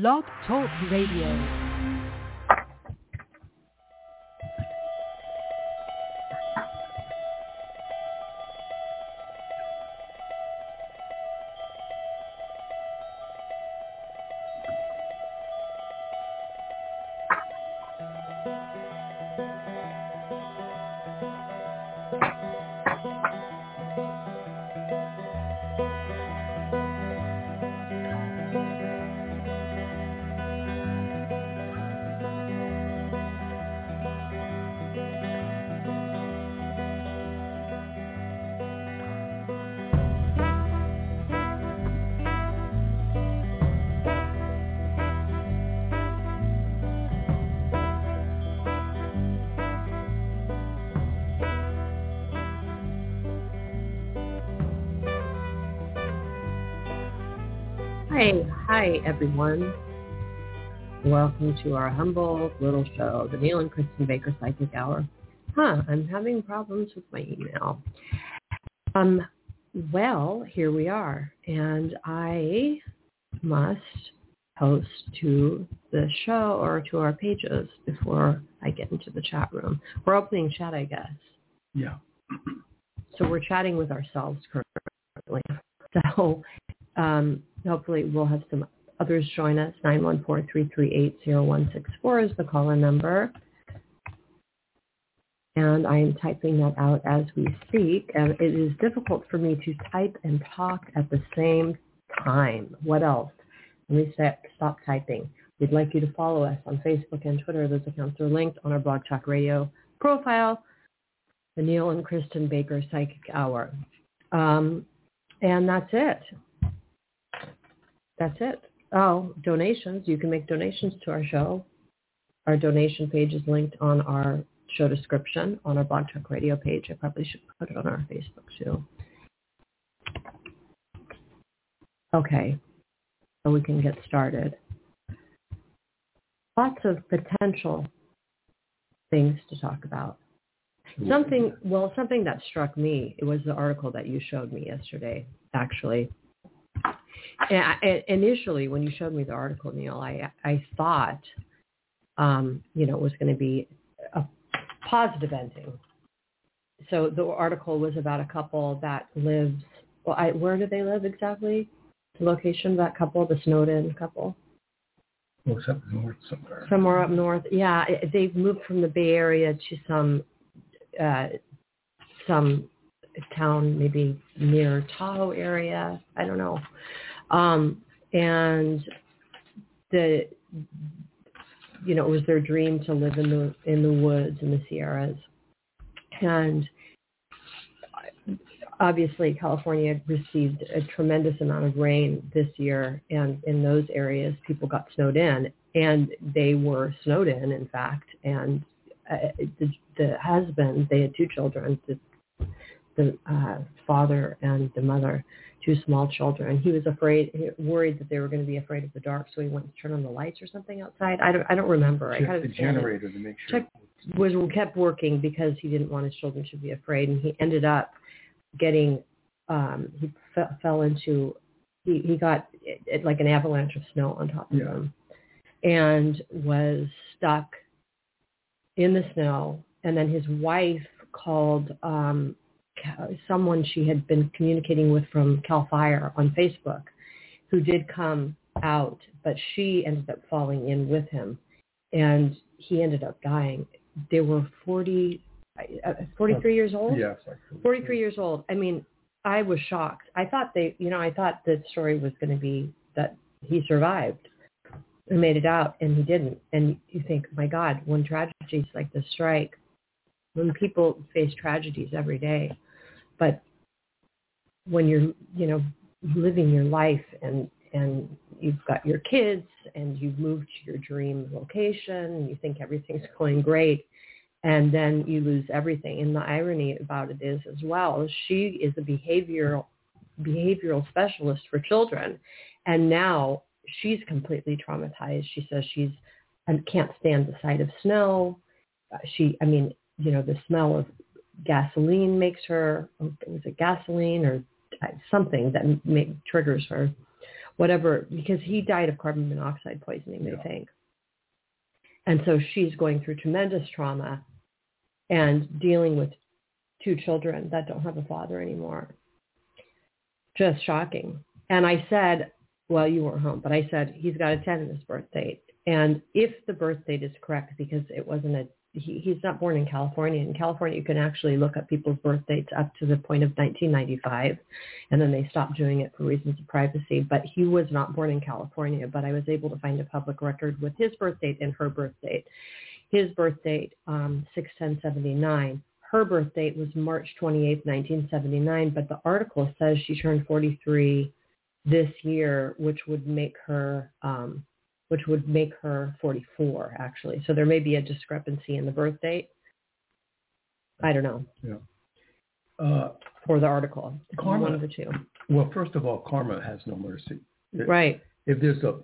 Blog Talk Radio. Hi, everyone. Welcome to our humble little show, the Neil and Kristin Baker Psychic Hour. Huh, I'm having problems with my email. Um, well, here we are, and I must post to the show or to our pages before I get into the chat room. We're opening chat, I guess. Yeah. So we're chatting with ourselves currently. So um, hopefully we'll have some others join us. 914-338-0164 is the caller number. And I am typing that out as we speak. And it is difficult for me to type and talk at the same time. What else? Let me stop, stop typing. We'd like you to follow us on Facebook and Twitter. Those accounts are linked on our Blog Talk Radio profile, the Neil and Kristin Baker Psychic Hour. Um, and that's it. That's it. Oh, donations. You can make donations to our show. Our donation page is linked on our show description on our Blog Talk Radio page. I probably should put it on our Facebook too. Okay, so we can get started. Lots of potential things to talk about. Something, well, something that struck me, it was the article that you showed me yesterday, actually. And I, initially, when you showed me the article, Neil, I I thought, um, you know, it was going to be a positive ending. So the article was about a couple that lives. Well, I, where do they live exactly? The location of that couple, the Snowden couple. Well, up north somewhere. Somewhere up north. Yeah, they've moved from the Bay Area to some uh, some town maybe near Tahoe area. I don't know. Um, and the you know it was their dream to live in the in the woods in the Sierras, and obviously California received a tremendous amount of rain this year, and in those areas people got snowed in, and they were snowed in, in fact, and uh, the, the husband they had two children, the, the uh, father and the mother two small children. He was afraid, worried that they were going to be afraid of the dark, so he went to turn on the lights or something outside. I don't, I don't remember. I kind the generator to make sure. Check, was kept working because he didn't want his children to be afraid, and he ended up getting, um, he fell into, he, he got it, it, like an avalanche of snow on top of Yeah. him, and was stuck in the snow. And then his wife called um, someone she had been communicating with from Cal Fire on Facebook, who did come out, but she ended up falling in with him, and he ended up dying. They were 40, uh, 43 years old. Yeah, like 43 years old. I mean, I was shocked. I thought they, you know, I thought the story was going to be that he survived and made it out, and he didn't. And you think, my God, when tragedies like this strike, when people face tragedies every day, but when you're, you know, living your life and and you've got your kids and you've moved to your dream location and you think everything's going great and then you lose everything. And the irony about it is as well, she is a behavioral behavioral specialist for children, and now she's completely traumatized. She says she's and can't stand the sight of snow. She, I mean, you know, the smell of gasoline makes her. Oh, was it gasoline or something that make, triggers her? whatever, because he died of carbon monoxide poisoning, they Yeah. think. And so she's going through tremendous trauma and dealing with two children that don't have a father anymore. Just shocking. And I said, well, you weren't home, but I said, he's got a 10 in his birth date. And if the birth date is correct, because it wasn't a, he, he's not born in California. In California, you can actually look up people's birth dates up to the point of 1995, and then they stopped doing it for reasons of privacy. But he was not born in California, but I was able to find a public record with his birth date and her birth date. His birth date, um, 61079. Her birth date was March 28, 1979, but the article says she turned 43 this year, which would make her um, which would make her 44 actually. So there may be a discrepancy in the birth date. I don't know. Uh, For the article, Karma. one of the two. well, first of all, karma has no mercy. Right. If there's a,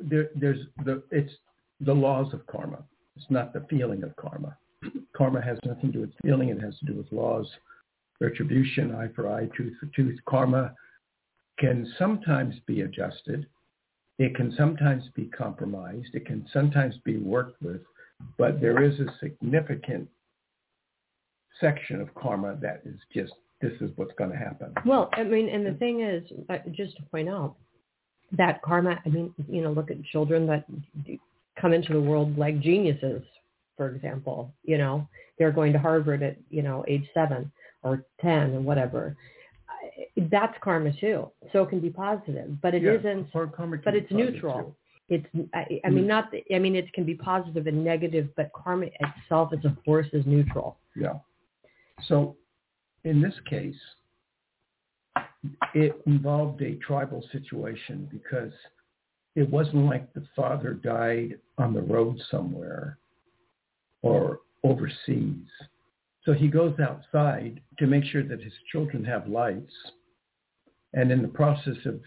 there, there's the, it's the laws of karma. It's not the feeling of karma. Karma has nothing to do with feeling. It has to do with laws, retribution, eye for eye, tooth for tooth. Karma can sometimes be adjusted. It can sometimes be compromised. It can sometimes be worked with, but there is a significant section of karma that is just, this is what's going to happen. Well, I mean, and the thing is, uh, just to point out that karma. I mean, you know, look at children that come into the world like geniuses. For example, you know, they're going to Harvard at you know age seven or ten or whatever. That's karma too. So it can be positive, but it Yeah, not or karma can but it's neutral. too. It's, I, I mean, mm. not, the, I mean, it can be positive and negative, but karma itself as a force is neutral. Yeah. So in this case, it involved a tribal situation because it wasn't like the father died on the road somewhere or overseas. So he goes outside to make sure that his children have lights. And in the process of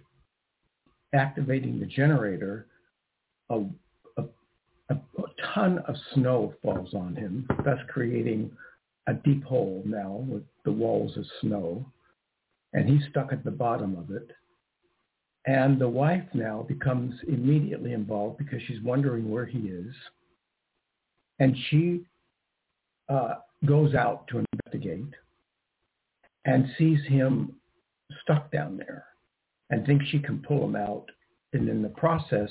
activating the generator, a, a, a, ton of snow falls on him, thus creating a deep hole now with the walls of snow. And he's stuck at the bottom of it. And the wife now becomes immediately involved because she's wondering where he is. And she uh, goes out to investigate and sees him stuck down there and thinks she can pull him out. And in the process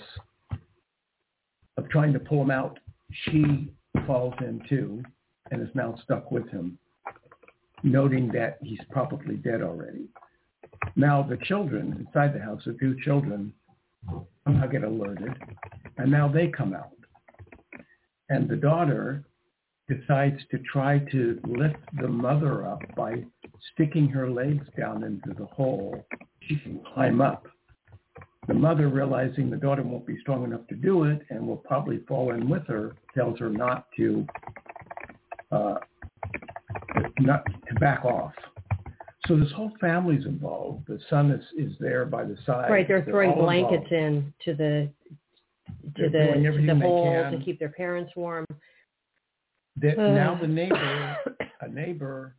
of trying to pull him out, she falls in too and is now stuck with him, noting that he's probably dead already. Now the children inside the house, the two children, somehow get alerted, and now they come out. And the daughter decides to try to lift the mother up by sticking her legs down into the hole. She can climb up. The mother, realizing the daughter won't be strong enough to do it and will probably fall in with her, tells her not to uh, not to back off. So this whole family's involved. The son is, is there by the side. Right. They're throwing blankets involved. in to the, to They're the, to the hole to keep their parents warm That now the neighbor, a neighbor,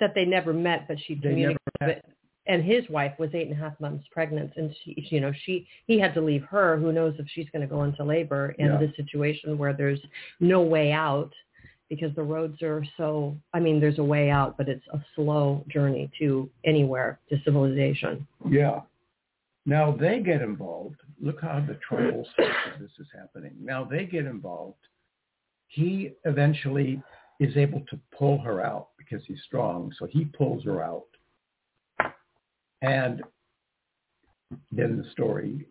that they never met, but she communicated. and his wife was eight and a half months pregnant, and she, you know, she he had to leave her. Who knows if she's going to go into labor in Yeah. this situation where there's no way out because the roads are so. I mean, there's a way out, but it's a slow journey to anywhere to civilization. Yeah. Now they get involved. Look how the tribal of this is happening. Now they get involved. He eventually is able to pull her out because he's strong. So he pulls her out. And then the story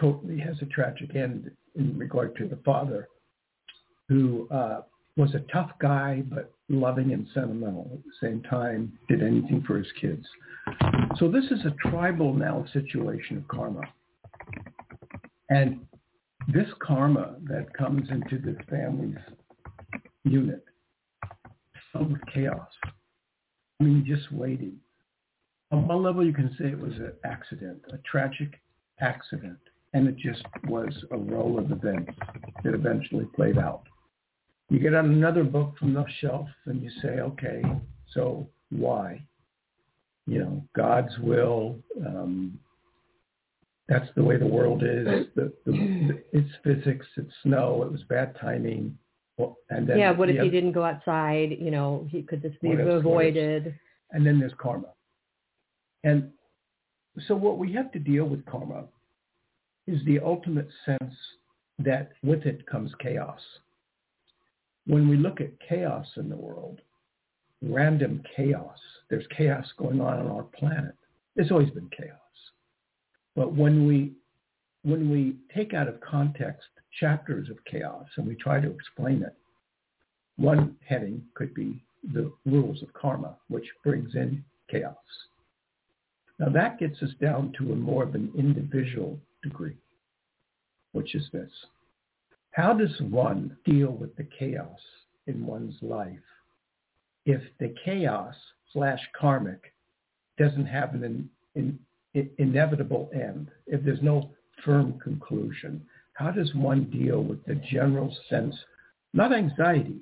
totally has a tragic end in regard to the father who uh, was a tough guy, but loving and sentimental at the same time, did anything for his kids. So this is a tribal now situation of karma. And this karma that comes into this family's unit filled with chaos. I mean, just waiting. On one level, you can say it was an accident, a tragic accident, and it just was a roll of events that eventually played out. You get another book from the shelf and you say, okay, so why? You know, God's will, um, that's the way the world is. The, the, it's physics. It's snow. It was bad timing. Well, and then yeah, what if the he didn't go outside? You know, he could this be What ifs, what ifs. avoided? And then there's karma. And so what we have to deal with karma is the ultimate sense that with it comes chaos. When we look at chaos in the world, random chaos, there's chaos going on on our planet. There's always been chaos. But when we when we take out of context chapters of chaos and we try to explain it, one heading could be the rules of karma, which brings in chaos. Now that gets us down to a more of an individual degree, which is this. How does one deal with the chaos in one's life if the chaos slash karmic doesn't have an in, in, inevitable end, if there's no firm conclusion? How does one deal with the general sense, not anxiety,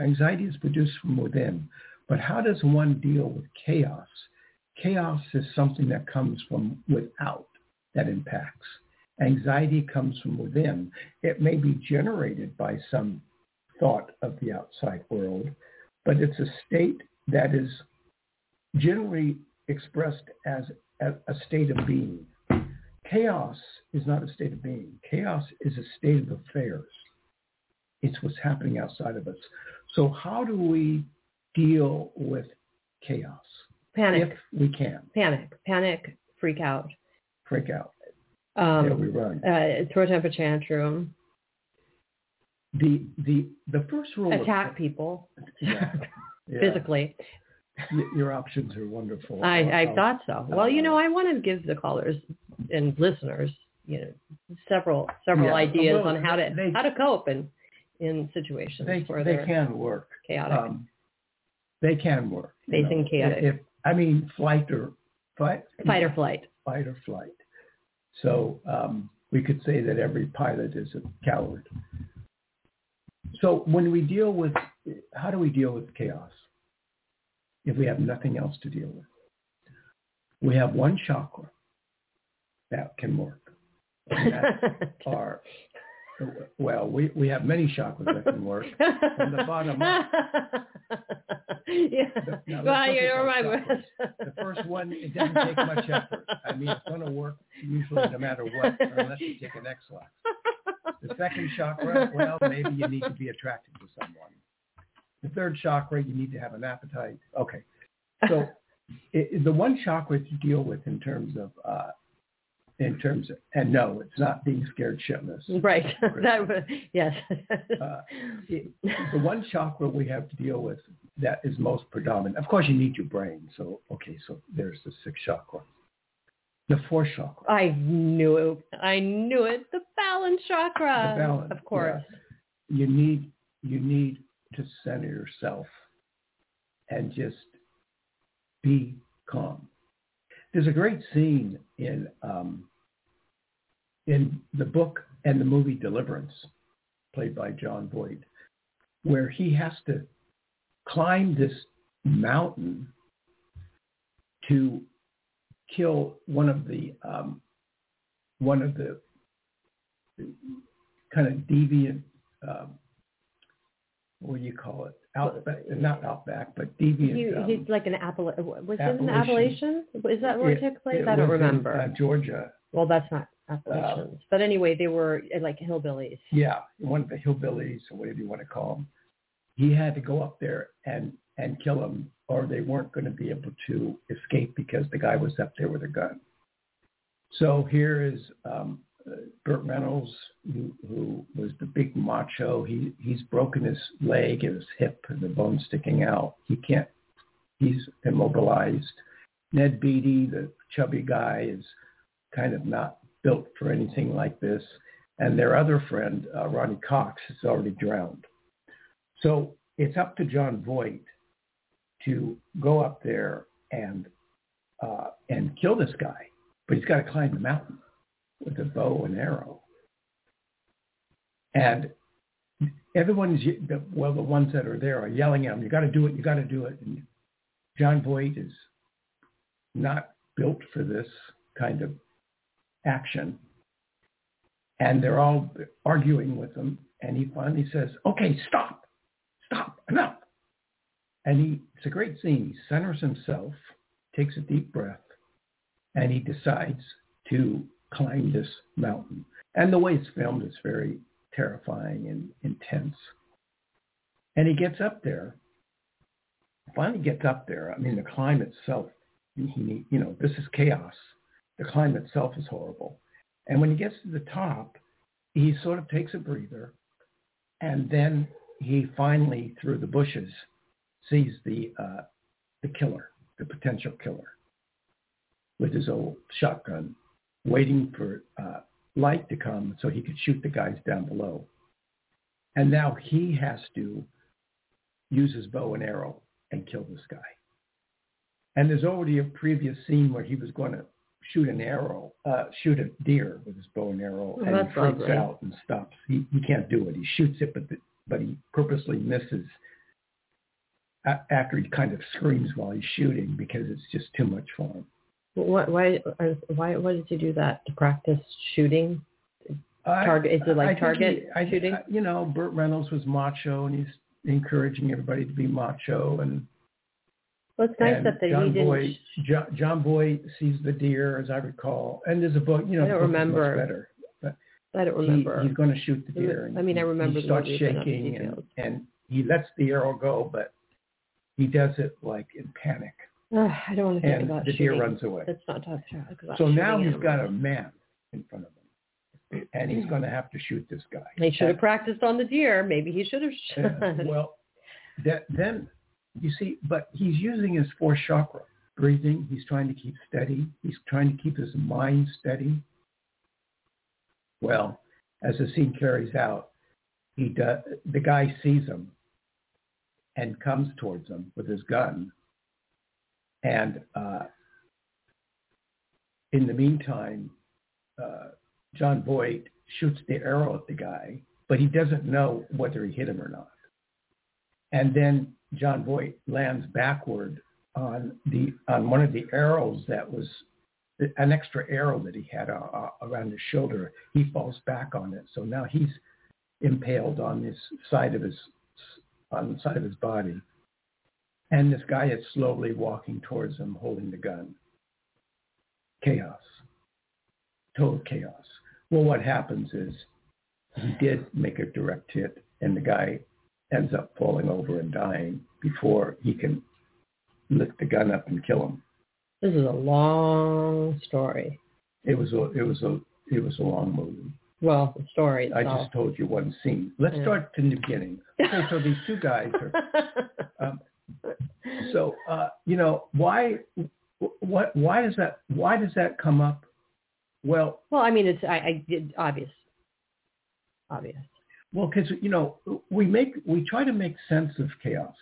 anxiety is produced from within, but how does one deal with chaos? Chaos is something that comes from without that impacts. Anxiety comes from within. It may be generated by some thought of the outside world, but it's a state that is generally expressed as a, state of being. Chaos is not a state of being. Chaos is a state of affairs. It's what's happening outside of us. So how do we deal with chaos? Panic, If we can. panic, panic, freak out. Freak out. Um, there we run. uh, throw a temper tantrum, The, the, the first rule of- attack people Yeah. Yeah. physically. Your options are wonderful. I, I thought so. Well, you know, I want to give the callers and listeners, you know, several several Yeah, ideas well, on how to they- how to cope in in situations They, where they can work. chaotic. Um, they can work. Facing know. chaotic. If, I mean, flight or fight, Fight or flight. fight or flight. So um, we could say that every pilot is a coward. So when we deal with, how do we deal with chaos if we have nothing else to deal with? We have one chakra that can work. And that are, well, we, we have many chakras that can work. From the bottom up. yeah. The- now, well, you're right. The first one, it doesn't take much effort. I mean, it's going to work usually no matter what, unless you take an Ex-Lax. The second chakra, well, maybe you need to be attracted to someone. The third chakra, you need to have an appetite. Okay. So it, the one chakra to deal with in terms of, uh, in terms of, and no, it's not being scared shitless. Right. that was, yes. Uh, it- the one chakra we have to deal with that is most predominant. Of course, you need your brain. So, okay, so there's the sixth chakra. The fourth chakra, I knew it. I knew it. The balance chakra. the balance. Of course. yeah. You need you need to center yourself and just be calm. There's a great scene in um, in the book and the movie Deliverance, played by Jon Voight, where he has to climb this mountain to kill one of the um, one of the kind of deviant um, what do you call it outback not outback but deviant He, um, he's like an Appala- Was it an Appalachian. Appalachian? Is that where it, It- took place? it I don't was in, remember. uh, Georgia well, that's not Appalachians. but anyway, they were uh, like hillbillies. yeah one of the hillbillies or whatever you want to call them he had to go up there and and kill him or they weren't going to be able to escape because the guy was up there with a gun so here is um uh, Burt Reynolds, who, who was the big macho, he he's broken his leg and his hip and the bone sticking out. He can't. He's immobilized. Ned Beatty, the chubby guy, is kind of not built for anything like this, and their other friend, uh, Ronny Cox, is already drowned. So it's up to Jon Voight to go up there and uh, and kill this guy, but he's got to climb the mountain with a bow and arrow. And everyone's, well, the ones that are there are yelling at him, you got to do it, you got to do it. And Jon Voight is not built for this kind of action. And they're all arguing with him. And he finally says, okay, stop, stop, enough. And he, it's a great scene. He centers himself, takes a deep breath, and he decides to climb this mountain. And the way it's filmed is very terrifying and intense. And he gets up there, finally gets up there. I mean, the climb itself, he, you know, this is chaos. The climb itself is horrible. And when he gets to the top, he sort of takes a breather, and then he finally, through the bushes, sees the uh, the killer, the potential killer, with his old shotgun, waiting for uh, light to come so he could shoot the guys down below. And now he has to use his bow and arrow and kill this guy. And there's already a previous scene where he was going to shoot an arrow, uh, shoot a deer with his bow and arrow, Oh, and he freaks out and stops. He he can't do it. He shoots it, but the, but he purposely misses a- after he kind of screams while he's shooting because it's just too much for him. What, why, why, why did you do that? To practice shooting? Target- is it like I target he- I- shooting? You know, Burt Reynolds was macho, and he's encouraging everybody to be macho. And, Well, it's nice that they, John he didn't. Boy, John, John Boy sees the deer, as I recall, and there's a book. You know, I don't remember. better. But I don't he- remember. he's going to shoot the deer. and I mean, I remember He starts movie, but not the shaking, and, and he lets the arrow go, but he does it like in panic, Ugh, I don't want to think and about shooting. deer runs away. Let's not talk about So now he's got a man in front of him, and he's mm. going to have to shoot this guy. He should have practiced on the deer. Maybe he should have. Yeah, well, that then you see, but he's using his fourth chakra, breathing. He's trying to keep steady. He's trying to keep his mind steady. Well, as the scene carries out, he does, the guy sees him and comes towards him with his gun. And uh, in the meantime, uh, Jon Voight shoots the arrow at the guy, but he doesn't know whether he hit him or not. And then Jon Voight lands backward on the on one of the arrows that was an extra arrow that he had uh, uh, around his shoulder. He falls back on it, so now he's impaled on this side of his on the side of his body. And this guy is slowly walking towards him, holding the gun. Chaos, total chaos. Well, what happens is he did make a direct hit, and the guy ends up falling over and dying before he can lift the gun up and kill him. This is a long story. It was a it was a it was a long movie. Well, the story I just told you one scene. Let's Yeah. start from the beginning. Okay, so these two guys are um, so uh, you know why what why does that why does that come up? Well, well, I mean, it's I, I did obvious, obvious. Well, because you know we make we try to make sense of chaos,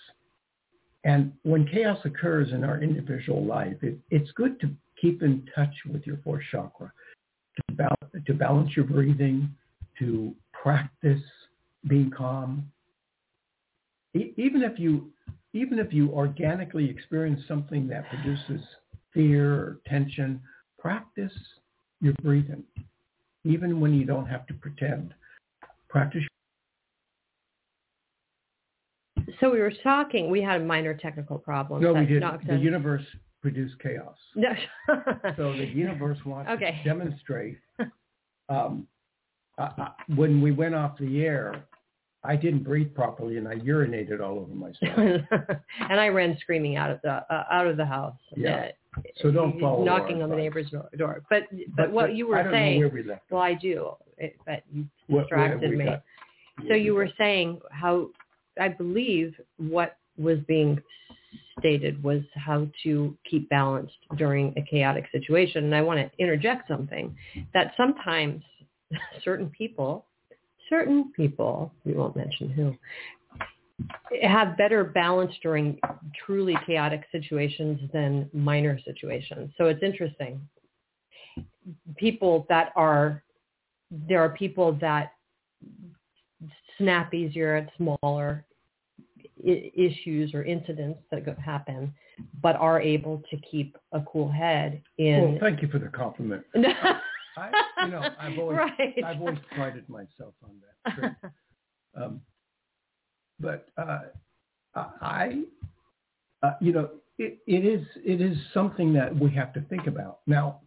and when chaos occurs in our individual life, it, it's good to keep in touch with your fourth chakra, to balance, to balance your breathing, to practice being calm. E- even if you even if you organically experience something that produces fear or tension, practice your breathing, even when you don't have to pretend. Practice So we were talking. We had a minor technical problem. No, we didn't. The universe produced chaos. No. So the universe wants Okay. to demonstrate. Um, I, I, when we went off the air, I didn't breathe properly and I urinated all over myself. and I ran screaming out of the uh, out of the house. Yeah. Uh, So don't follow knocking on the neighbor's door- door. But but, what you were I don't saying. we. Well, I do. It, but you distracted me. got- So you were saying how I believe what was being stated was how to keep balanced during a chaotic situation. And I want to interject something that sometimes certain people, certain people, we won't mention who, have better balance during truly chaotic situations than minor situations. So it's interesting. People that are, there are people that snap easier at smaller I- issues or incidents that go- happen, but are able to keep a cool head Well, thank you for the compliment. I, you know, I've always, right. I've always prided myself on that. Um, but uh, I, uh, you know, it, it is it is something that we have to think about. Now,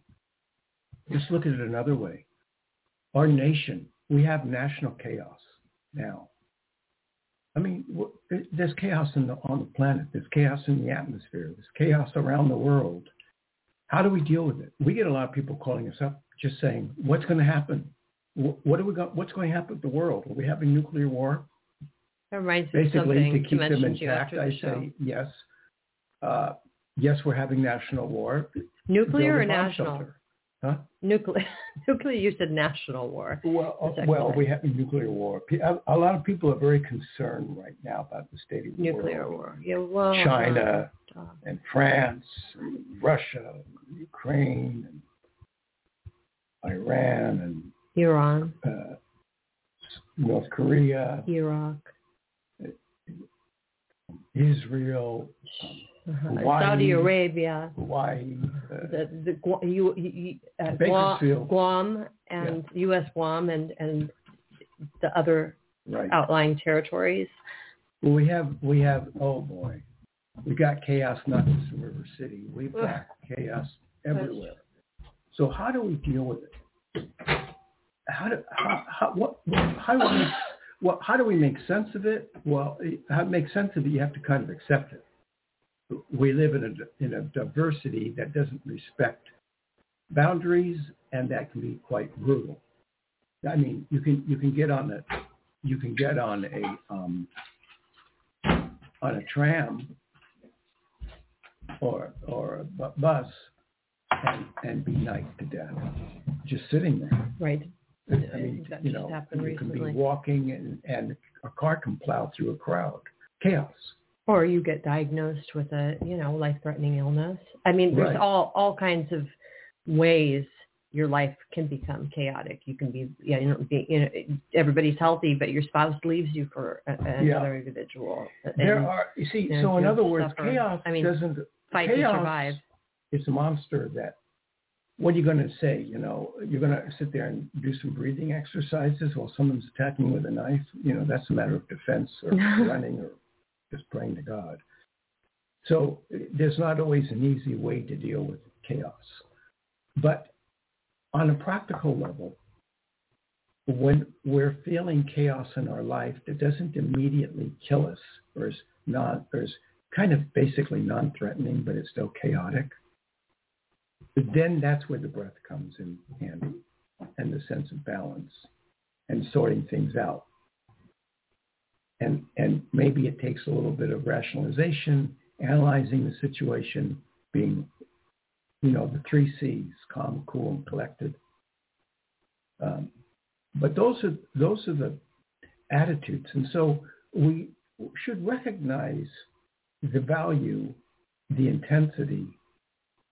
let's look at it another way. Our nation, we have national chaos now. I mean, there's chaos in the, on the planet. There's chaos in the atmosphere. There's chaos around the world. How do we deal with it? We get a lot of people calling us up just saying, "What's going to happen? What are we go- What's going to happen with the world? Are we having nuclear war?" That reminds me basically to keep them intact, the I say yes. Uh, yes, we're having national war. Nuclear or Build a bomb national? shelter. Huh? Nuclear. Nuclear. You said national war. Well, well, we have nuclear war. A, lot of people are very concerned right now about the state of the Nuclear world. war. Yeah. Well. China uh, and France, and Russia, and Ukraine, and Iran, Iran, and uh, North Korea, Iraq, Israel, uh-huh. Hawaii. Saudi Arabia. Hawaii. Uh, the the you, you, uh, Guam, and U.S. Guam and and the other right. outlying territories. Well, we have we have oh boy, we got chaos not just in River City. We've got chaos everywhere. So how do we deal with it? How do how, how what how do we make, what how do we make sense of it? Well, how to make sense of it, you have to kind of accept it. We live in a in a diversity that doesn't respect boundaries, and that can be quite brutal. I mean, you can you can get on a you can get on a um, on a tram or or a bus and and be knifed to death just sitting there. Right. I mean, That you know, happened you can recently. be walking and and a car can plow through a crowd. Chaos. Or you get diagnosed with a, you know, life-threatening illness. I mean, there's Right. all all kinds of ways your life can become chaotic. You can be, yeah, you know, be, you know everybody's healthy, but your spouse leaves you for a, another individual. There are you see. and So in other words, suffer. chaos I mean, doesn't fight to chaos survive. It's a monster that. What are you going to say? You know, you're going to sit there and do some breathing exercises while someone's attacking with a knife. You know, that's a matter of defense or running or just praying to God. So there's not always an easy way to deal with chaos. But on a practical level, when we're feeling chaos in our life that doesn't immediately kill us or is not or is kind of basically non-threatening, but it's still chaotic, then that's where the breath comes in handy and the sense of balance and sorting things out. And, and maybe it takes a little bit of rationalization, analyzing the situation, being, you know, the three C's, calm, cool, and collected. Um, but those are, those are the attitudes. And so we should recognize the value, the intensity,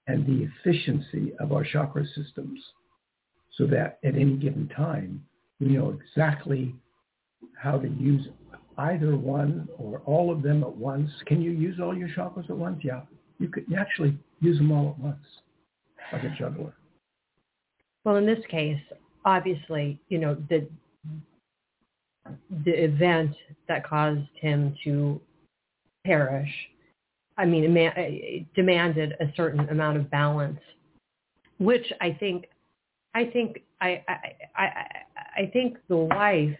and the efficiency of our chakra systems so that at any given time, we know exactly how to use either one or all of them at once. Can you use all your chakras at once? Yeah. You could actually use them all at once, like a juggler. Well, in this case, obviously, you know, the the event that caused him to perish, I mean, demanded a certain amount of balance, which I think, I think, I, I, I I think the wife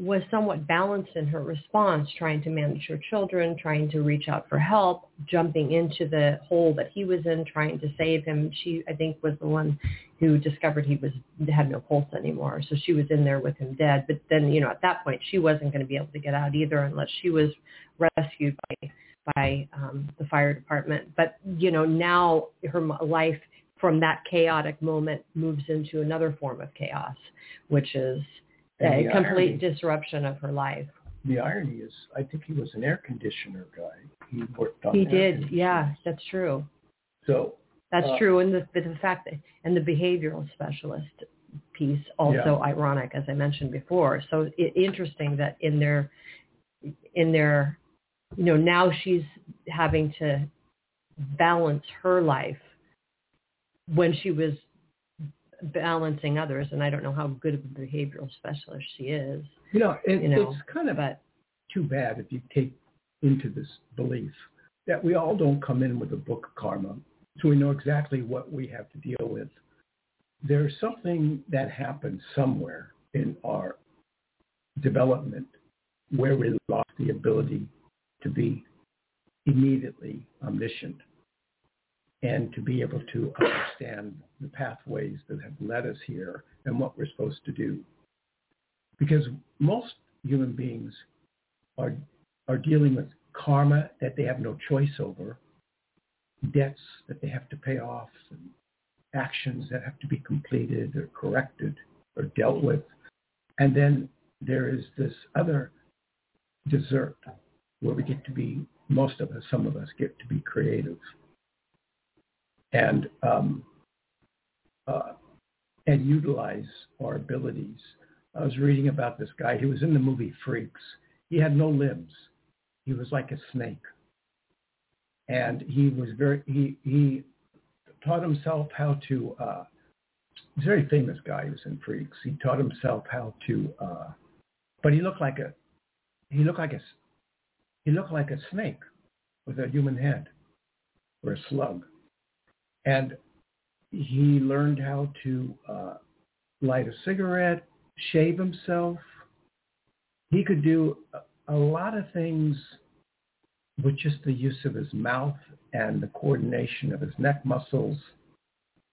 was somewhat balanced in her response, trying to manage her children, trying to reach out for help, jumping into the hole that he was in, trying to save him. She, I think, was the one who discovered he was had no pulse anymore. So she was in there with him dead. But then, you know, at that point, she wasn't going to be able to get out either unless she was rescued by by um, the fire department. But you know, now her life from that chaotic moment moves into another form of chaos, which is a complete irony- disruption of her life. The irony is, I think he was an air conditioner guy. He worked on He did, yeah, that's true. So That's Uh, true, and the, the fact that and the behavioral specialist piece also ironic, as I mentioned before. So it, interesting that in their in their you know now she's having to balance her life when she was balancing others, and I don't know how good of a behavioral specialist she is. You know, it, You know, it's kind of But too bad if you take into this belief that we all don't come in with a book of karma, so we know exactly what we have to deal with. There's something that happens somewhere in our development where we lost the ability to be immediately omniscient and to be able to understand the pathways that have led us here and what we're supposed to do. Because most human beings are are dealing with karma that they have no choice over, debts that they have to pay off, and actions that have to be completed or corrected or dealt with. And then there is this other dessert where we get to be, most of us, some of us get to be creative. And um, uh, and utilize our abilities. I was reading about this guy. He was in the movie Freaks. He had no limbs. He was like a snake. And he was very, he, he taught himself how to, uh, he's a very famous guy who was in Freaks. He taught himself how to, uh, but he looked like a, he looked like a, he looked like a snake with a human head or a slug. And he learned how to uh, light a cigarette, shave himself. He could do a, lot of things with just the use of his mouth and the coordination of his neck muscles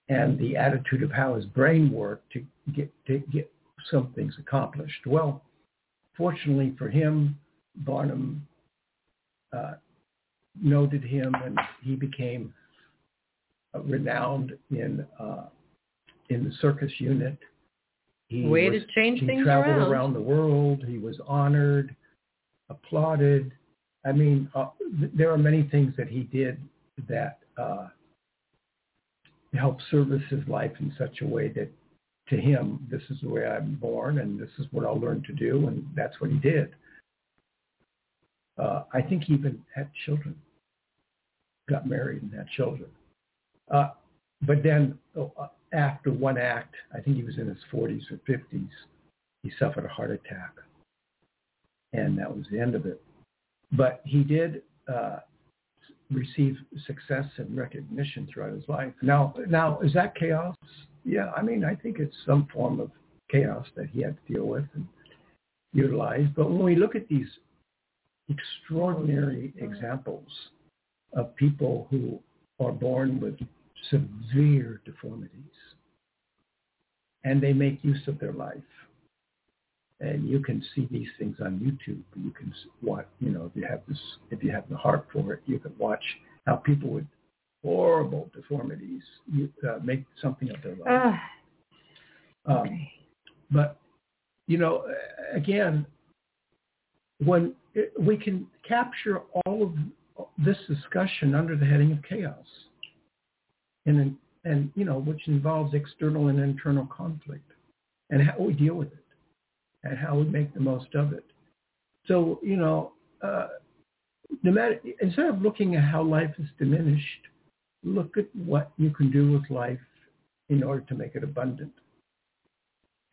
and the attitude of how his brain worked to get to get some things accomplished. Well, fortunately for him, Barnum uh, noted him and he became renowned in uh, in the circus unit. He way was, to change he things traveled around. around the world. He was honored, applauded. I mean, uh, th- there are many things that he did that uh, helped service his life in such a way that to him, this is the way I'm born and this is what I'll learn to do, and that's what he did. Uh, I think he even had children, got married and had children. Uh, but then uh, after one act, I think he was in his 40s or 50s, he suffered a heart attack. And that was the end of it. But he did uh, receive success and recognition throughout his life. Now, now is that chaos? Yeah, I mean, I think it's some form of chaos that he had to deal with and utilize. But when we look at these extraordinary examples of people who are born with severe deformities and they make use of their life. And you can see these things on YouTube. You can watch, you know, if you have this, if you have the heart for it, you can watch how people with horrible deformities you, uh, make something of their life. Ah, Um, okay. but you know, again, when it, we can capture all of this discussion under the heading of chaos, and and you know, which involves external and internal conflict, and how we deal with it, and how we make the most of it. So you know, uh, no matter instead of looking at how life is diminished, look at what you can do with life in order to make it abundant.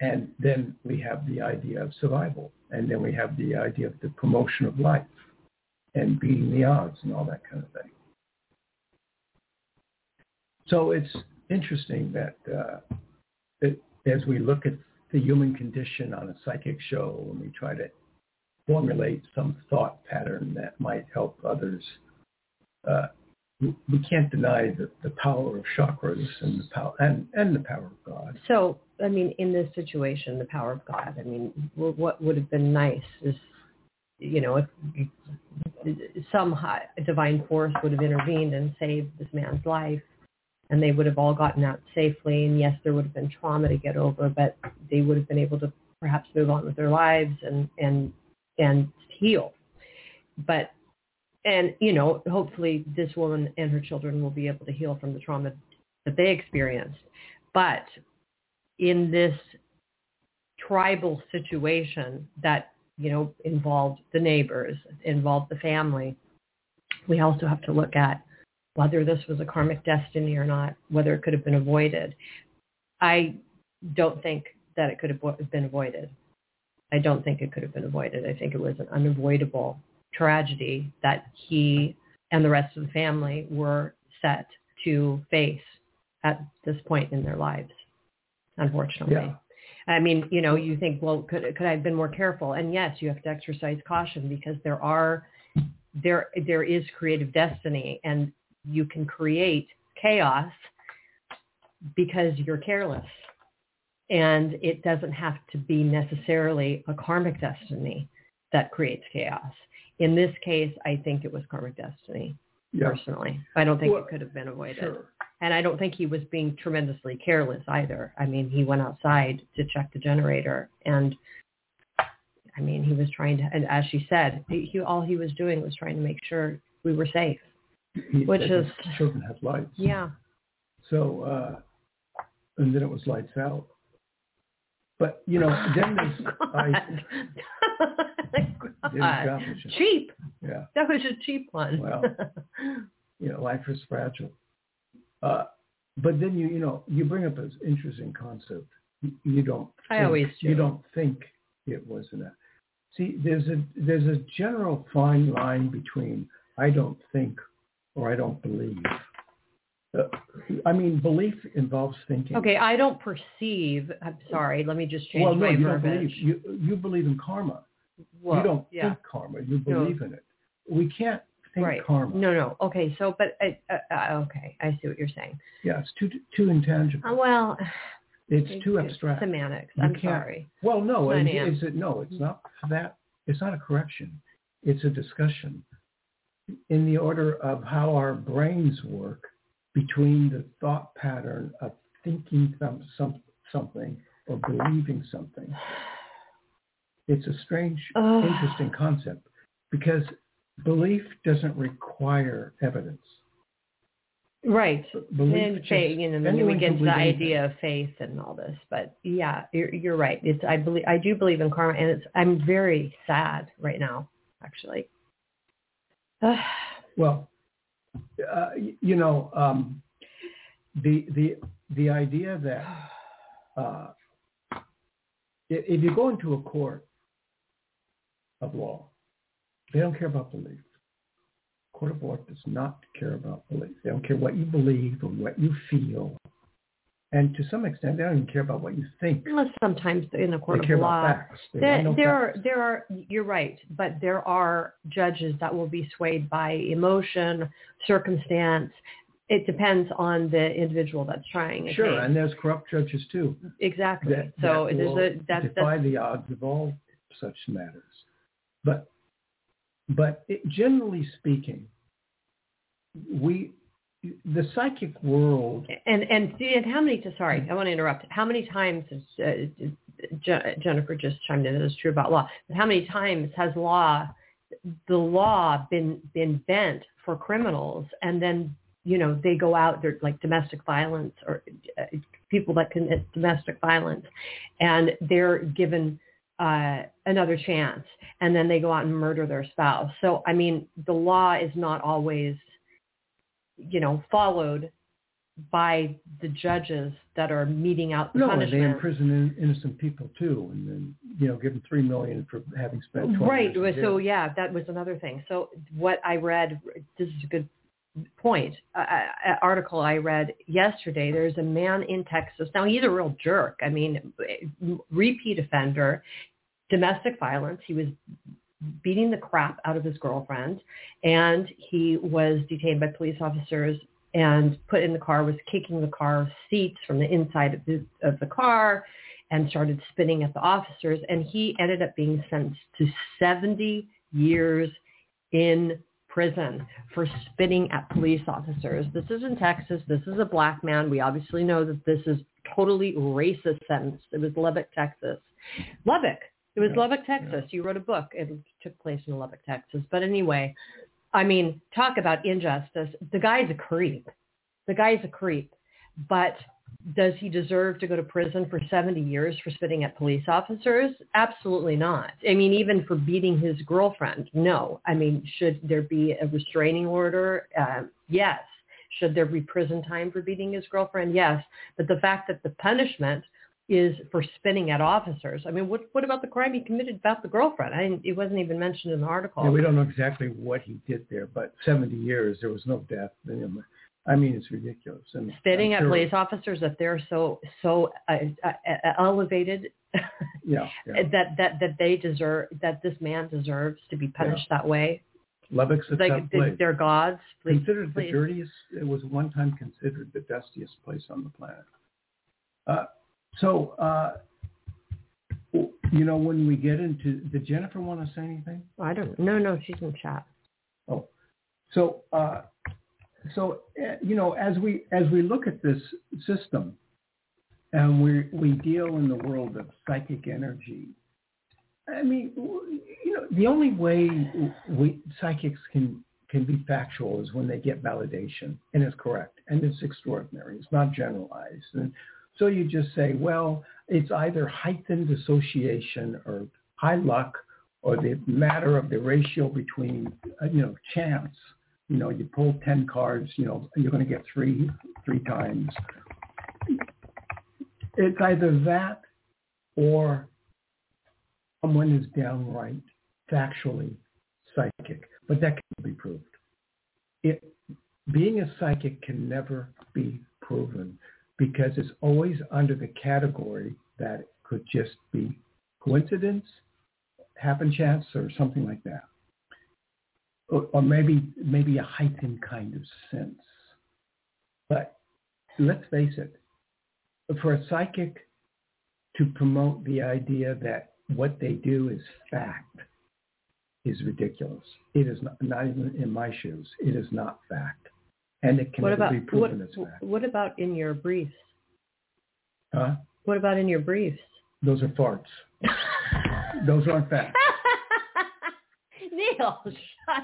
And then we have the idea of survival. And then we have the idea of the promotion of life and beating the odds and all that kind of thing. So it's interesting that, uh, that as we look at the human condition on a psychic show and we try to formulate some thought pattern that might help others, uh, we we can't deny the, the power of chakras and the power and, and the power of God. So, I mean, in this situation, the power of God. I mean, what would have been nice is, you know, if some high, divine force would have intervened and saved this man's life, and they would have all gotten out safely. And yes, there would have been trauma to get over, but they would have been able to perhaps move on with their lives and and and heal. But and you know, hopefully, this woman and her children will be able to heal from the trauma that they experienced. But in this tribal situation that you know involved the neighbors, involved the family, we also have to look at whether this was a karmic destiny or not, whether it could have been avoided. I don't think that it could have been avoided. I don't think it could have been avoided. I think it was an unavoidable tragedy that he and the rest of the family were set to face at this point in their lives, unfortunately. Yeah. I mean, you know, you think, well, could could I have been more careful? And yes, you have to exercise caution because there are there there is creative destiny and you can create chaos because you're careless. And it doesn't have to be necessarily a karmic destiny that creates chaos. In this case, I think it was karmic destiny, Yeah. personally. I don't think Well, it could have been avoided. Sure. And I don't think he was being tremendously careless either. I mean, he went outside to check the generator and I mean, he was trying to, and as she said, he, he all he was doing was trying to make sure we were safe. He Which is- children had lights. Yeah. So, uh, and then it was lights out. But, you know, then there's, I, God. Cheap. Yeah. That was a cheap one. Well. you know, life is fragile. Uh, but then you, you know, you bring up an interesting concept. You, you don't. I think- always You do. don't think it was an. See, there's a there's a general fine line between I don't think or I don't believe. Uh, I mean, belief involves thinking. okay, I don't perceive. I'm sorry. Let me just change Well, no, my you don't verbiage. believe. You you believe in karma. Well, you don't yeah. think karma. You No. believe in it. We can't think right. karma. No, no. Okay, so but uh, uh, uh, okay, I see what you're saying. Yeah, it's too too intangible. Uh, well, It's too abstract. Semantics. You I'm sorry. Well, no, it's no, it's not that. It's not a correction. It's a discussion in the order of how our brains work between the thought pattern of thinking some, some something or believing something. It's a strange, interesting concept because belief doesn't require evidence. Right. Belief And just- faith, you know, then we get to the idea of faith and all this. But yeah, you're, you're right. It's I believe I do believe in karma, and it's I'm very sad right now, actually. Well, uh, you know, um, the the the idea that uh, if you go into a court of law, they don't care about belief. Court of law does not care about belief. They don't care what you believe or what you feel, and to some extent, they don't even care about what you think. Unless sometimes in the court They of law, about facts. They there, want no there are there are you're right, but there are judges that will be swayed by emotion, circumstance. It depends on the individual that's trying. Sure, case. and there's corrupt judges too. exactly. that, so that there's a that's defy that's the odds of all such matters. But but it, generally speaking, we the psychic world. And and and how many? Sorry, I want to interrupt. How many times has uh, Je- Jennifer just chimed in? It is true about law. But how many times has law, the law, been been bent for criminals, and then you know they go out, they're like domestic violence or uh, people that commit domestic violence, and they're given uh, another chance, and then they go out and murder their spouse. So I mean, the law is not always you know, followed by the judges that are meting out the No, and they imprison in, innocent people too, and then you know give them three million for having spent 20 Right. So yeah, that was another thing. So what I read, this is a good point. Uh, an article I read yesterday. There's a man in Texas. Now he's a real jerk. I mean, repeat offender, domestic violence. He was beating the crap out of his girlfriend, and he was detained by police officers and put in the car. Was kicking the car seats from the inside of the, of the car and started spitting at the officers. And he ended up being sentenced to 70 years in prison for spitting at police officers. This is in Texas. This is a black man. We obviously know that this is totally racist sentence. It was Lubbock, Texas. Lubbock. It was Yeah, Lubbock, Texas. You wrote a book. It took place in Lubbock, Texas. But anyway, I mean, talk about injustice. The guy's a creep. The guy's a creep. But does he deserve to go to prison for 70 years for spitting at police officers? Absolutely not. I mean, even for beating his girlfriend, no. I mean, should there be a restraining order? Uh, yes. Should there be prison time for beating his girlfriend? Yes. But the fact that the punishment is for spinning at officers. I mean, what what about the crime he committed about the girlfriend? I it wasn't even mentioned in the article. Yeah, we don't know exactly what he did there, but 70 years, there was no death. I mean, it's ridiculous. And spitting I'm at police officers that they're so so uh, uh, uh, elevated Yeah, yeah. that that that they deserve that this man deserves to be punished that way. Lubbock's a Like tough place. they're gods. Please, Considered the dirtiest, it was one time considered the dustiest place on the planet. Uh, so, uh, you know, when we get into, did Jennifer want to say anything? I don't. No, no, she's in chat. Oh, so uh, so uh, you know, as we as we look at this system, and we we deal in the world of psychic energy. I mean, you know, the only way we psychics can can be factual is when they get validation and it's correct and it's extraordinary. It's not generalized, and so you just say, well, it's either heightened association or high luck or the matter of the ratio between, uh, you know, chance. You know, you pull 10 cards, you know, you're going to get three, three times. It's either that or someone is downright factually psychic, but that can be proved. It, being a psychic can never be proven because it's always under the category that it could just be coincidence, happen chance, or something like that. Or, or maybe maybe a heightened kind of sense. But let's face it, for a psychic to promote the idea that what they do is fact is ridiculous. It is not, not even in my shoes. It is not fact. And it can What about be what? as fact. What about in your briefs? Huh? What about in your briefs? Those are farts. Those aren't facts. Neil, shut.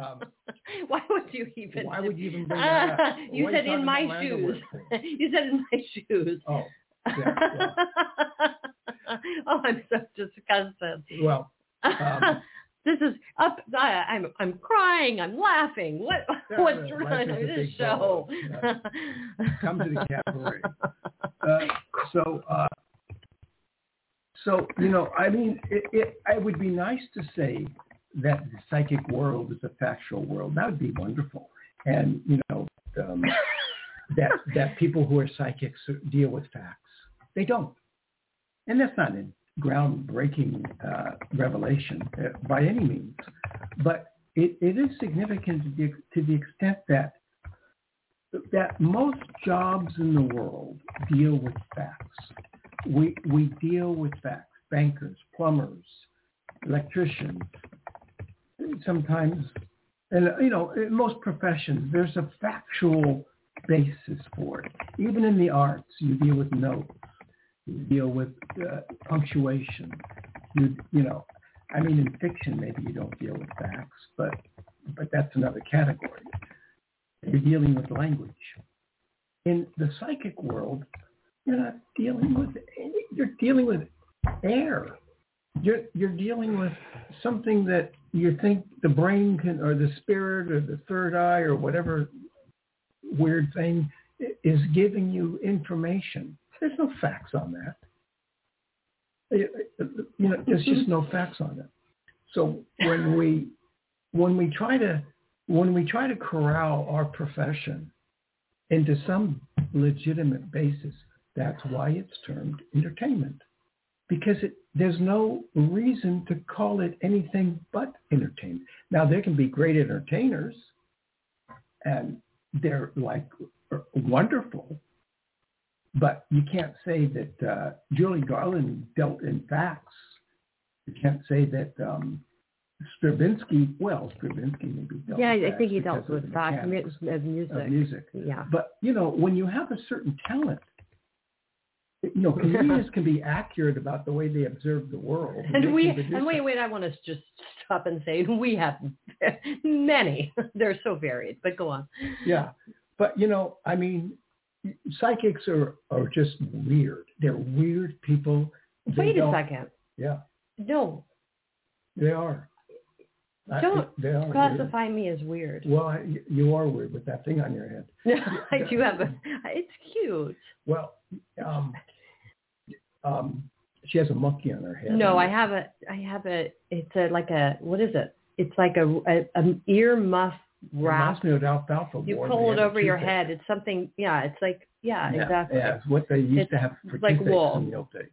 Um, Why would you even? Why would you even bring that up? you said you in my about my underwear shoes. you said in my shoes. Oh, yeah, oh, I'm so disgusted. well, Um, this is up. I, I'm I'm crying. I'm laughing. What Yeah, what's wrong with this show? come to the cabaret. Uh, so, uh, so you know, I mean, it, it, it would be nice to say that the psychic world is a factual world. That would be wonderful, and you know, um, that that people who are psychics deal with facts. They don't, and that's not a groundbreaking uh, revelation uh, by any means, but it, it is significant to the, to the extent that that most jobs in the world deal with facts. We we deal with facts. Bankers, plumbers, electricians, sometimes, and you know, in most professions, there's a factual basis for it. Even in the arts, you deal with notes, deal with uh, punctuation. You you know, I mean, in fiction, maybe you don't deal with facts, but but that's another category. You're dealing with language. In the psychic world, you're not dealing with any, you're dealing with air. You're you're dealing with something that you think the brain can or the spirit or the third eye or whatever weird thing is giving you information. There's no facts on that. You know, there's just no facts on it. So when we when we try to when we try to corral our profession into some legitimate basis, that's why it's termed entertainment. Because it, there's no reason to call it anything but entertainment. Now, there can be great entertainers, and they're like wonderful, but you can't say that uh, Judy Garland dealt in facts. You can't say that um, Stravinsky, well, Stravinsky maybe dealt yeah, I think he dealt with facts of music. of music. Yeah. But you know, when you have a certain talent, you know, comedians can be accurate about the way they observe the world. And they we and wait, wait. I want to just stop and say we have many. They're so varied. But go on. Yeah, but you know, I mean, psychics are are just weird. They're weird people. They Wait a second. Yeah, No, they are. Don't they are weird. classify me as weird. Well, I- you are weird with that thing on your head. No, I do have a. It's cute. Well, um, um, she has a monkey on her head. No, I have a. I have a. It's a like a. What is it? It's like a, a an ear muff wrap. reminds me alfalfa. You pull it over your head. It's something. Yeah, it's like. Yeah, Yeah, exactly. Yeah, it's what they used It's to have for like wool. in the old days.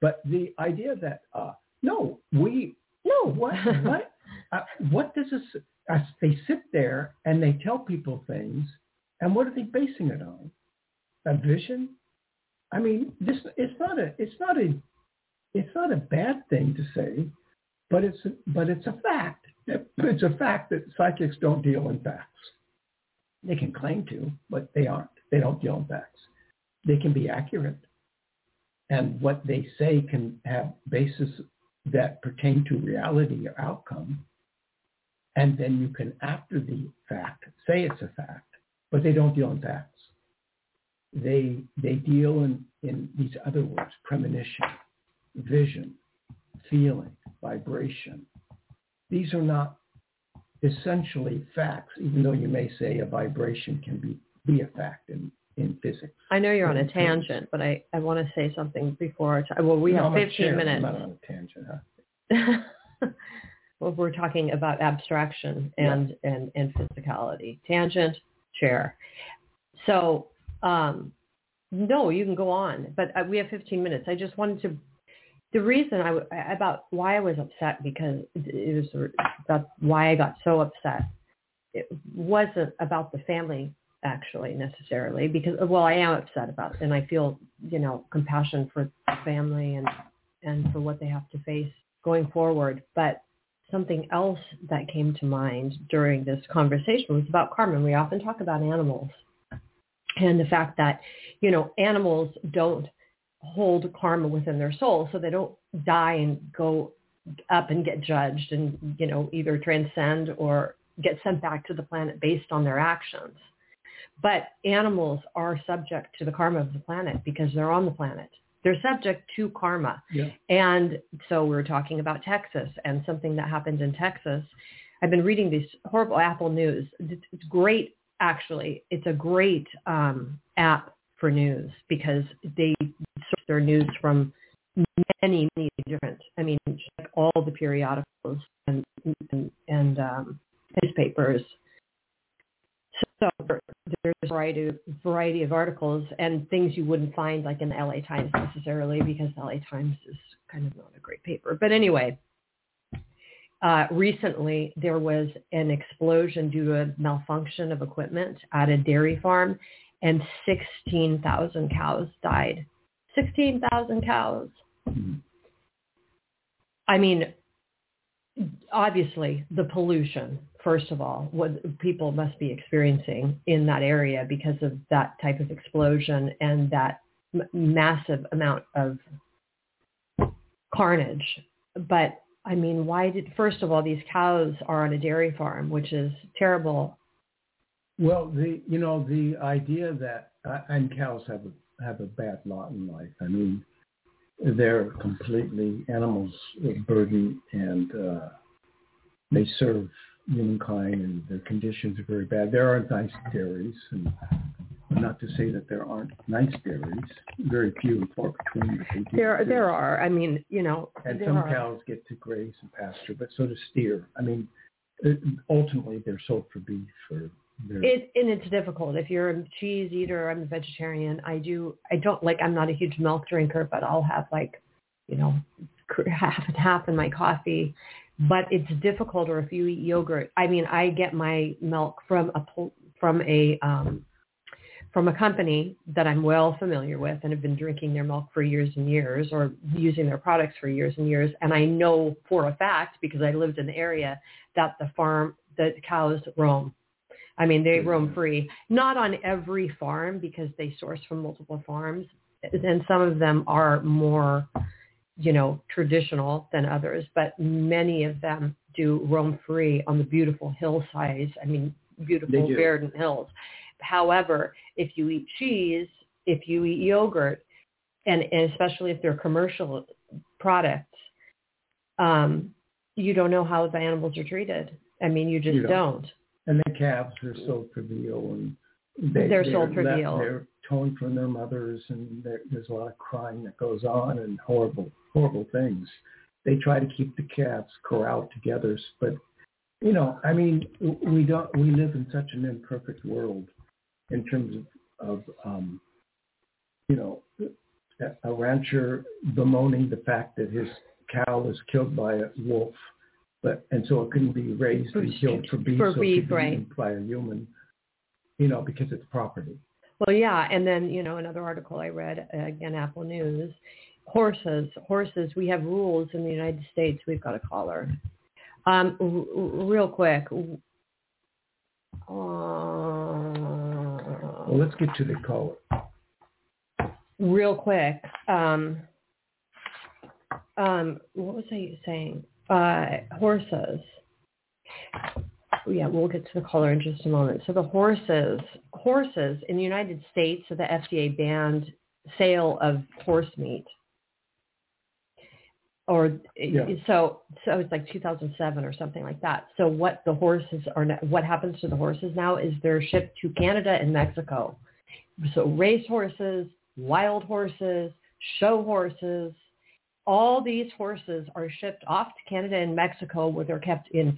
But the idea that uh, no, we No. what what uh, what does this? Uh, they sit there and they tell people things, and what are they basing it on? A vision? I mean, this it's not a it's not a it's not a bad thing to say, but it's a, but it's a fact. It's a fact that psychics don't deal in facts. They can claim to, but they aren't. They don't deal in facts. They can be accurate, and what they say can have basis that pertain to reality or outcome. And then you can, after the fact, say it's a fact, but they don't deal in facts. They they deal in, in these other words, premonition, vision, feeling, vibration. These are not essentially facts, even though you may say a vibration can be, be a fact in, in physics. I know you're on a tangent, but I I want to say something before our time. Well, we No, have I'm 15 chair. minutes. I'm not on a tangent, huh? well, we're talking about abstraction and, and, and physicality. Tangent, chair. So, um, no, you can go on, but uh, we have 15 minutes. I just wanted to, the reason I about why I was upset because it was, that's why I got so upset. It wasn't about the family actually necessarily because, well, I am upset about it and I feel, you know, compassion for the family and, and for what they have to face going forward. But something else that came to mind during this conversation was about karma. We often talk about animals and the fact that, you know, animals don't hold karma within their soul, so they don't die and go up and get judged and, you know, either transcend or get sent back to the planet based on their actions. But animals are subject to the karma of the planet because they're on the planet. They're subject to karma. Yeah. And so we were talking about Texas and something that happened in Texas. I've been reading these horrible Apple News. It's it's great, actually. It's a great um, app for news because they source their news from many, many different. I mean, like all the periodicals and and, and um, newspapers. So there's a variety of, variety of articles and things you wouldn't find like in the LA Times necessarily because the LA Times is kind of not a great paper. But anyway, uh, recently there was an explosion due to a malfunction of equipment at a dairy farm and 16,000 cows died. 16,000 cows. Mhm. I mean, obviously the pollution, first of all, what people must be experiencing in that area because of that type of explosion and that m- massive amount of carnage. But I mean, why did, first of all, these cows are on a dairy farm, which is terrible. Well, the you know the idea that uh, and cows have a have a bad lot in life. I mean, they're completely animals of burden, and uh, they serve humankind, and their conditions are very bad. There are nice dairies, and not to say that there aren't nice dairies. Very few and far between. There, exist. there are. I mean, you know, And some are. cows get to graze and pasture, but so does steer. I mean, ultimately they're sold for beef or It and it's difficult. If you're a cheese eater, I'm a vegetarian. I do. I don't like. I'm not a huge milk drinker, but I'll have like, you know, half and half in my coffee. But it's difficult. Or if you eat yogurt, I mean, I get my milk from a from a um, from a company that I'm well familiar with and have been drinking their milk for years and years or using their products for years and years. And I know for a fact because I lived in the area that the farm, the cows roam. I mean, they roam free. Not on every farm because they source from multiple farms. And some of them are more, you know, traditional than others, but many of them do roam free on the beautiful hillsides. I mean, beautiful verdant hills. However, if you eat cheese, if you eat yogurt, and, and especially if they're commercial products, um, you don't know how the animals are treated. I mean, you just You don't. don't. And the calves are sold for veal, and they, They're sold for left- veal. They're torn from their mothers, and there, there's a lot of crying that goes on, and horrible, horrible things. They try to keep the calves corralled together, but you know, I mean, we don't. We live in such an imperfect world in terms of, of um, you know, a rancher bemoaning the fact that his cow was killed by a wolf, but and so it couldn't be raised and killed for beef, For so it could be right. by a human, you know, because it's property. Well, yeah, and then you know another article I read again, Apple News, horses, horses. We have rules in the United States. We've got a caller. Um, r- r- real quick. Uh, Well, let's get to the caller. real quick. Um, um, what was I saying? Uh, horses. Yeah, we'll get to the caller in just a moment. So the horses, horses in the United States, so the FDA banned sale of horse meat. Or Yeah. so, so it's like 2007 or something like that. So what the horses are, what happens to the horses now is they're shipped to Canada and Mexico. So race horses, wild horses, show horses, all these horses are shipped off to Canada and Mexico where they're kept in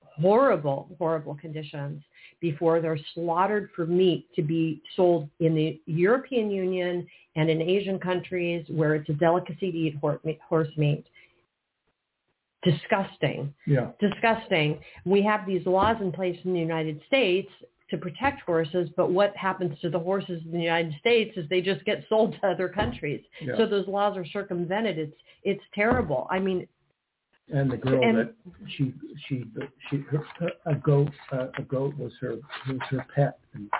horrible, horrible conditions before they're slaughtered for meat to be sold in the European Union and in Asian countries where it's a delicacy to eat horse meat. Disgusting Yeah. disgusting. We have these laws in place in the United States to protect horses, but what happens to the horses in the United States is they just get sold to other countries. Yeah. So those laws are circumvented. It's it's terrible. I mean, And the girl And- that she she she her, a goat uh, a goat was her was her pet and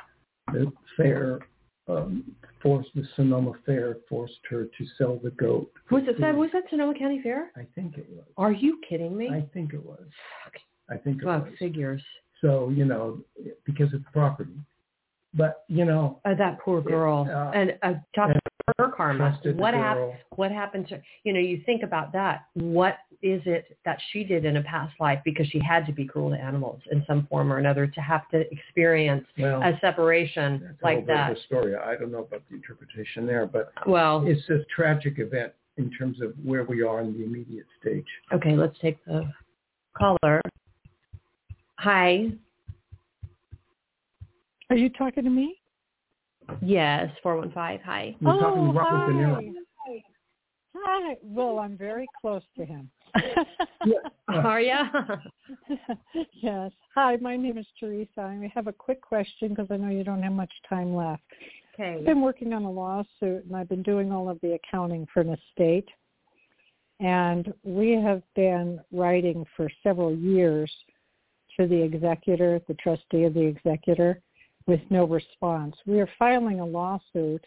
the fair um, forced the Sonoma Fair forced her to sell the goat. was it that was that Sonoma County Fair? I think it was. Are you kidding me? I think it was. I think it Fuck was. figures. So you know because it's property, but you know Uh, that poor girl. uh, and uh, talk and her karma. What happened? what happened to you know you think about that what is it that she did in a past life because she had to be cruel to animals in some form or another to have to experience Well, a separation that's a like bit of that a story. I don't know about the interpretation there, but well it's a tragic event in terms of where we are in the immediate stage. okay let's take the caller hi Are you talking to me? yes 415 hi We're talking oh, to Robert De Niro. hi. Hi. Well, I'm very close to him. are ya yes. Hi, my name is Teresa. I have a quick question because I know you don't have much time left. okay I've been working on a lawsuit and I've been doing all of the accounting for an estate. And we have been writing for several years to the executor, the trustee of the executor, with no response. We are filing a lawsuit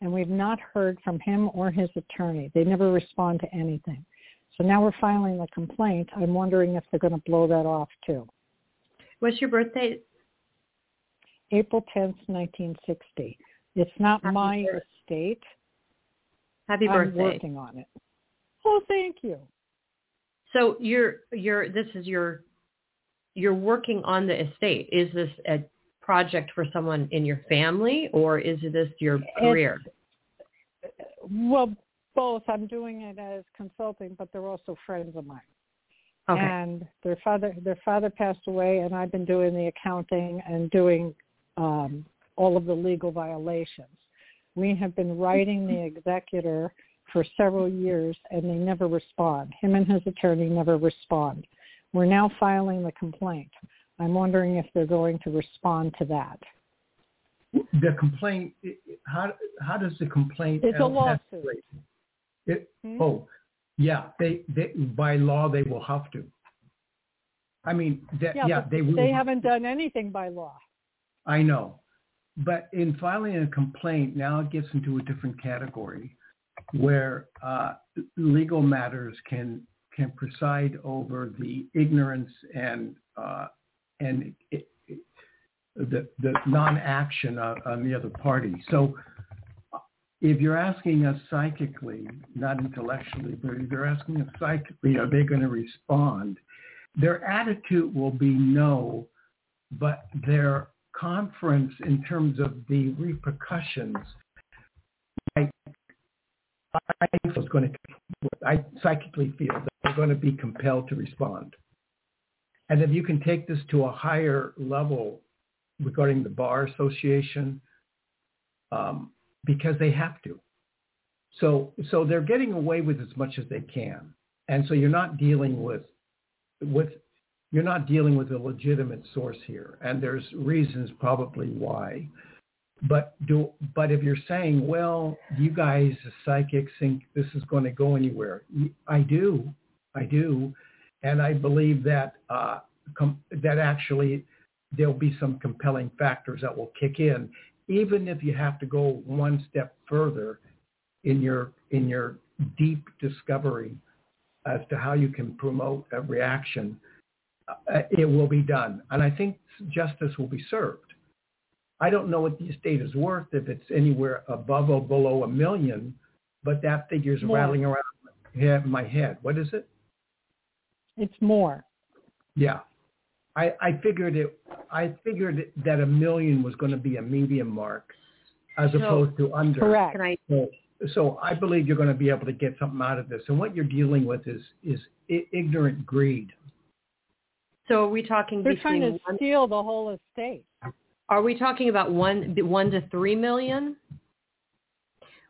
and we've not heard from him or his attorney. They never respond to anything. So now we're filing a complaint. I'm wondering if they're going to blow that off too. what's your birthday April 10th, 1960. It's not Happy my birth- estate. happy I'm birthday working on it. Oh, thank you. so you're you're this is your you're working on the estate is this a project for someone in your family or is this your career Well, both. I'm doing it as consulting, but they're also friends of mine. okay And their father, their father passed away, and I've been doing the accounting and doing um, all of the legal violations. We have been writing the executor for several years, and they never respond. Him and his attorney never respond. We're now filing the complaint. I'm wondering if they're going to respond to that. The complaint, how how does the complaint? It's a lawsuit. It, Hmm? oh, yeah, they, they, by law, they will have to. I mean, that, yeah, but they will. they haven't done anything by law. I know. But in filing a complaint, now it gets into a different category where uh, legal matters can can preside over the ignorance and uh, and it, it, the the non-action on, on the other party. So if you're asking us psychically, not intellectually, but if you're asking us psychically, are they going to respond? Their attitude will be no, but their conference in terms of the repercussions, I, I was going to, I psychically feel they're going to be compelled to respond. And if you can take this to a higher level regarding the Bar Association, um, because they have to. So, so they're getting away with as much as they can. And so you're not dealing with, with, you're not dealing with a legitimate source here. And there's reasons probably why. But do, but if you're saying, well, you guys, the psychics, think this is going to go anywhere, I do, I do, and I believe that uh, com- that actually there'll be some compelling factors that will kick in, even if you have to go one step further in your in your deep discovery as to how you can promote a reaction, uh, it will be done. And I think justice will be served. I don't know what the estate is worth, if it's anywhere above or below a million, but that figure's more. rattling around in my head. What is it? It's more. Yeah. I, I figured it. I figured that a million was going to be a medium mark, as So- opposed to under. Correct. Can I? So, so I believe you're going to be able to get something out of this. And what you're dealing with is is I- ignorant greed. So are we talking They're trying to One, steal the whole estate. are we talking about one one to three million,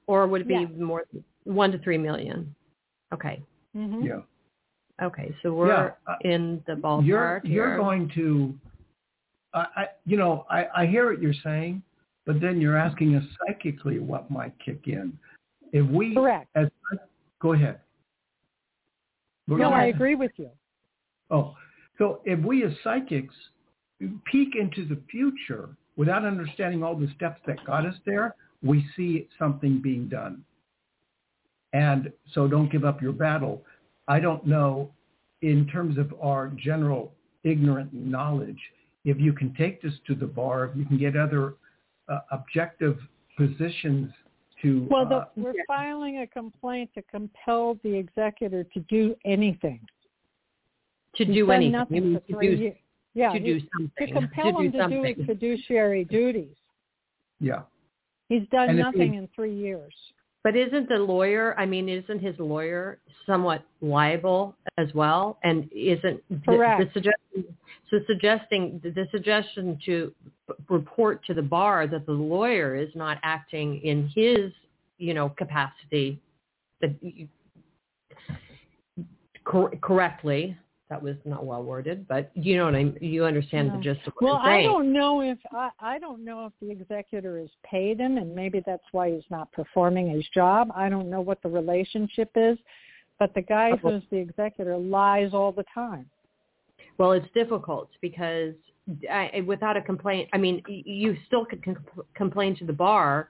or would it be Yeah. more one to three million? Okay. hmm Yeah. Okay. So we're Yeah, uh, in the ballpark You're you're going to. I, I you know I, I hear what you're saying, but then you're asking us psychically what might kick in. If we Correct. as go ahead. We're No, gonna- I agree with you. Oh, so if we as psychics peek into the future without understanding all the steps that got us there, we see something being done. And so don't give up your battle. I don't know in terms of our general ignorant knowledge, if you can take this to the bar, if you can get other uh, objective positions to Well, the, uh, we're filing a complaint to compel the executor to do anything. to He's do anything. nothing for to three do years. Yeah, to he- do to something. compel to do him to do his fiduciary duties. yeah. He's done And nothing he- in three years. But isn't the lawyer? I mean, isn't his lawyer somewhat liable as well? And isn't the- Correct. the suggestion? So suggesting the suggestion to report to the bar that the lawyer is not acting in his, you know, capacity, that you- cor- correctly. That was not well worded, but you know what I you understand the gist of what Well, I'm well I don't know if I, I don't know if the executor is paid him, and maybe that's why he's not performing his job. I don't know what the relationship is, but the guy Okay. who's the executor lies all the time. Well, it's difficult because I, without a complaint, I mean, you still could com- complain to the bar,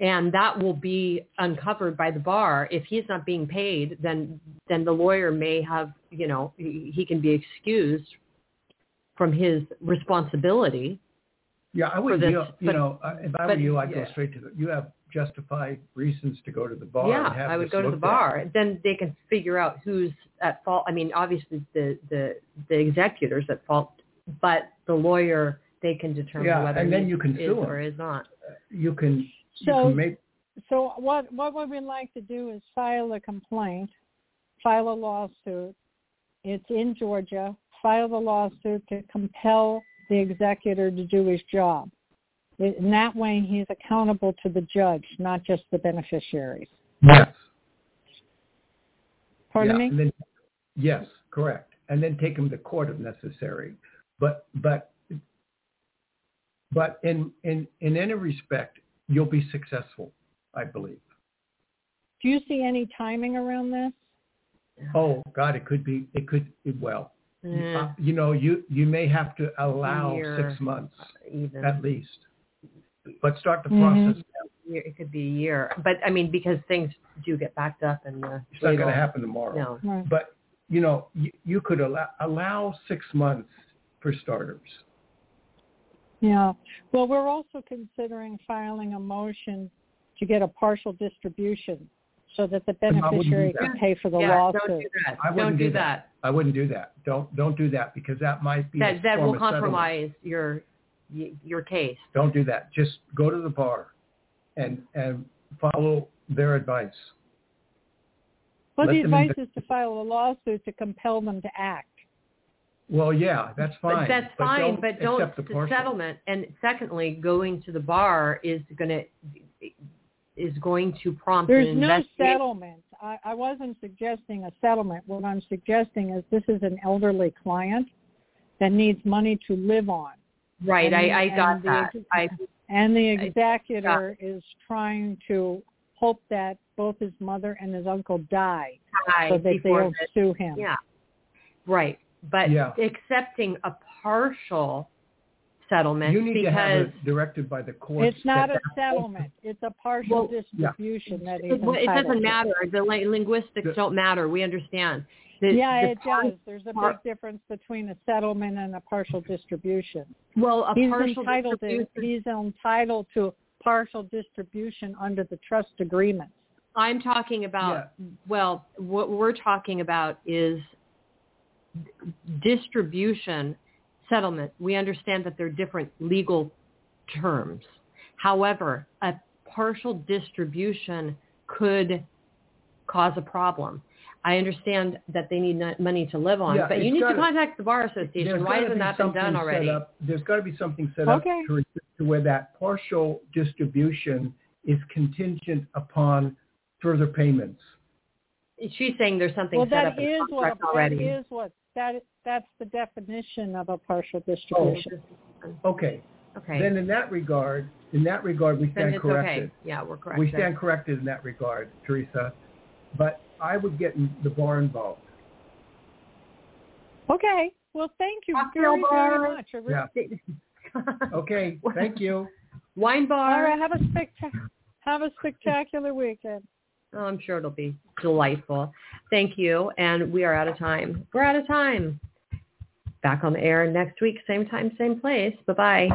and that will be uncovered by the bar. If he's not being paid, then then the lawyer may have, you know, he, he can be excused from his responsibility. Yeah, I would, this, you, you but- know, uh, if I were you, I'd go straight to the, you have justified reasons to go to the bar. yeah, and have I would go to the looked at. bar. Then they can figure out who's at fault. I mean, obviously the the the executors at fault, but the lawyer they can determine Yeah, whether and then he you can is sue him. or is not. You can, you So- make, So what what we would like to do is file a complaint, file a lawsuit. It's in Georgia. File the lawsuit to compel the executor to do his job. In that way he's accountable to the judge, not just the beneficiaries. yes. Pardon yeah, me? And then, yes, correct. And then take him to court if necessary. But, but, but in, in, in any respect, you'll be successful, I believe. Do you see any timing around this? Oh God, it could be, it could, well, Eh, uh, you know, you, you may have to allow Year. six months even at least, but start the Mhm. process. year, it could be a year. But I mean, because things do get backed up and uh, It's not going to happen tomorrow. No. Right. But you know, you, you could allow, allow six months for starters. Yeah. Well, we're also considering filing a motion to get a partial distribution so that the Then I wouldn't do beneficiary that. can pay for the yeah, lawsuit. don't do that. I wouldn't don't do do that. I wouldn't do that. Don't don't do that because that might be a That that form will of settlement. compromise your your case. Don't do that. Just go to the bar and and follow their advice. Well, Let the advice inve- is to file a lawsuit to compel them to act. Well, yeah, that's But fine. that's fine, don't but don't accept the the settlement. And secondly, going to the bar is going to is going to prompt There's an no settlement. I, I wasn't suggesting a settlement. What I'm suggesting is this is an elderly client that needs money to live on. Right, And- I, I got and the that. ex- I And the I- executor is trying to hope that both his mother and his uncle die I so that they before don't this. sue him. Yeah, right. But Yeah. accepting a partial settlement You need because to have it directed by the court. It's not a settlement. It's a partial Well, distribution that he's it, well, it doesn't matter. The linguistics The- don't matter. We understand. The, Yeah, the it par- does. There's a par- big difference between a settlement and a partial distribution. Well, a He's partial entitled to he's entitled to partial distribution under the trust agreement. I'm talking about, well, what we're talking about is distribution settlement. We understand that they're different legal terms. However, a partial distribution could cause a problem. I understand that they need money to live on, Yeah, but you need to gotta- contact the Bar Association. Why gotta hasn't be that been done already? up- There's got to be something set up to, to where that partial distribution is contingent upon further payments. She's saying there's something Well, set up that in the is what contract that already. is what that that's the definition of a partial distribution. Oh, distribution. Okay. okay. Then in that regard, in that regard, we stand corrected. okay. Yeah, we're correct. We stand corrected in that regard, Teresa. But I would get the bar involved. Okay. Well, thank you Cocktail very bar. very much. Really- Yeah. Okay. Thank you. Wine bar. right. Have a spectac- have a spectacular weekend. Oh, I'm sure it'll be delightful. Thank you. And we are out of time. We're out of time. Back on the air next week, same time, same place. Bye-bye.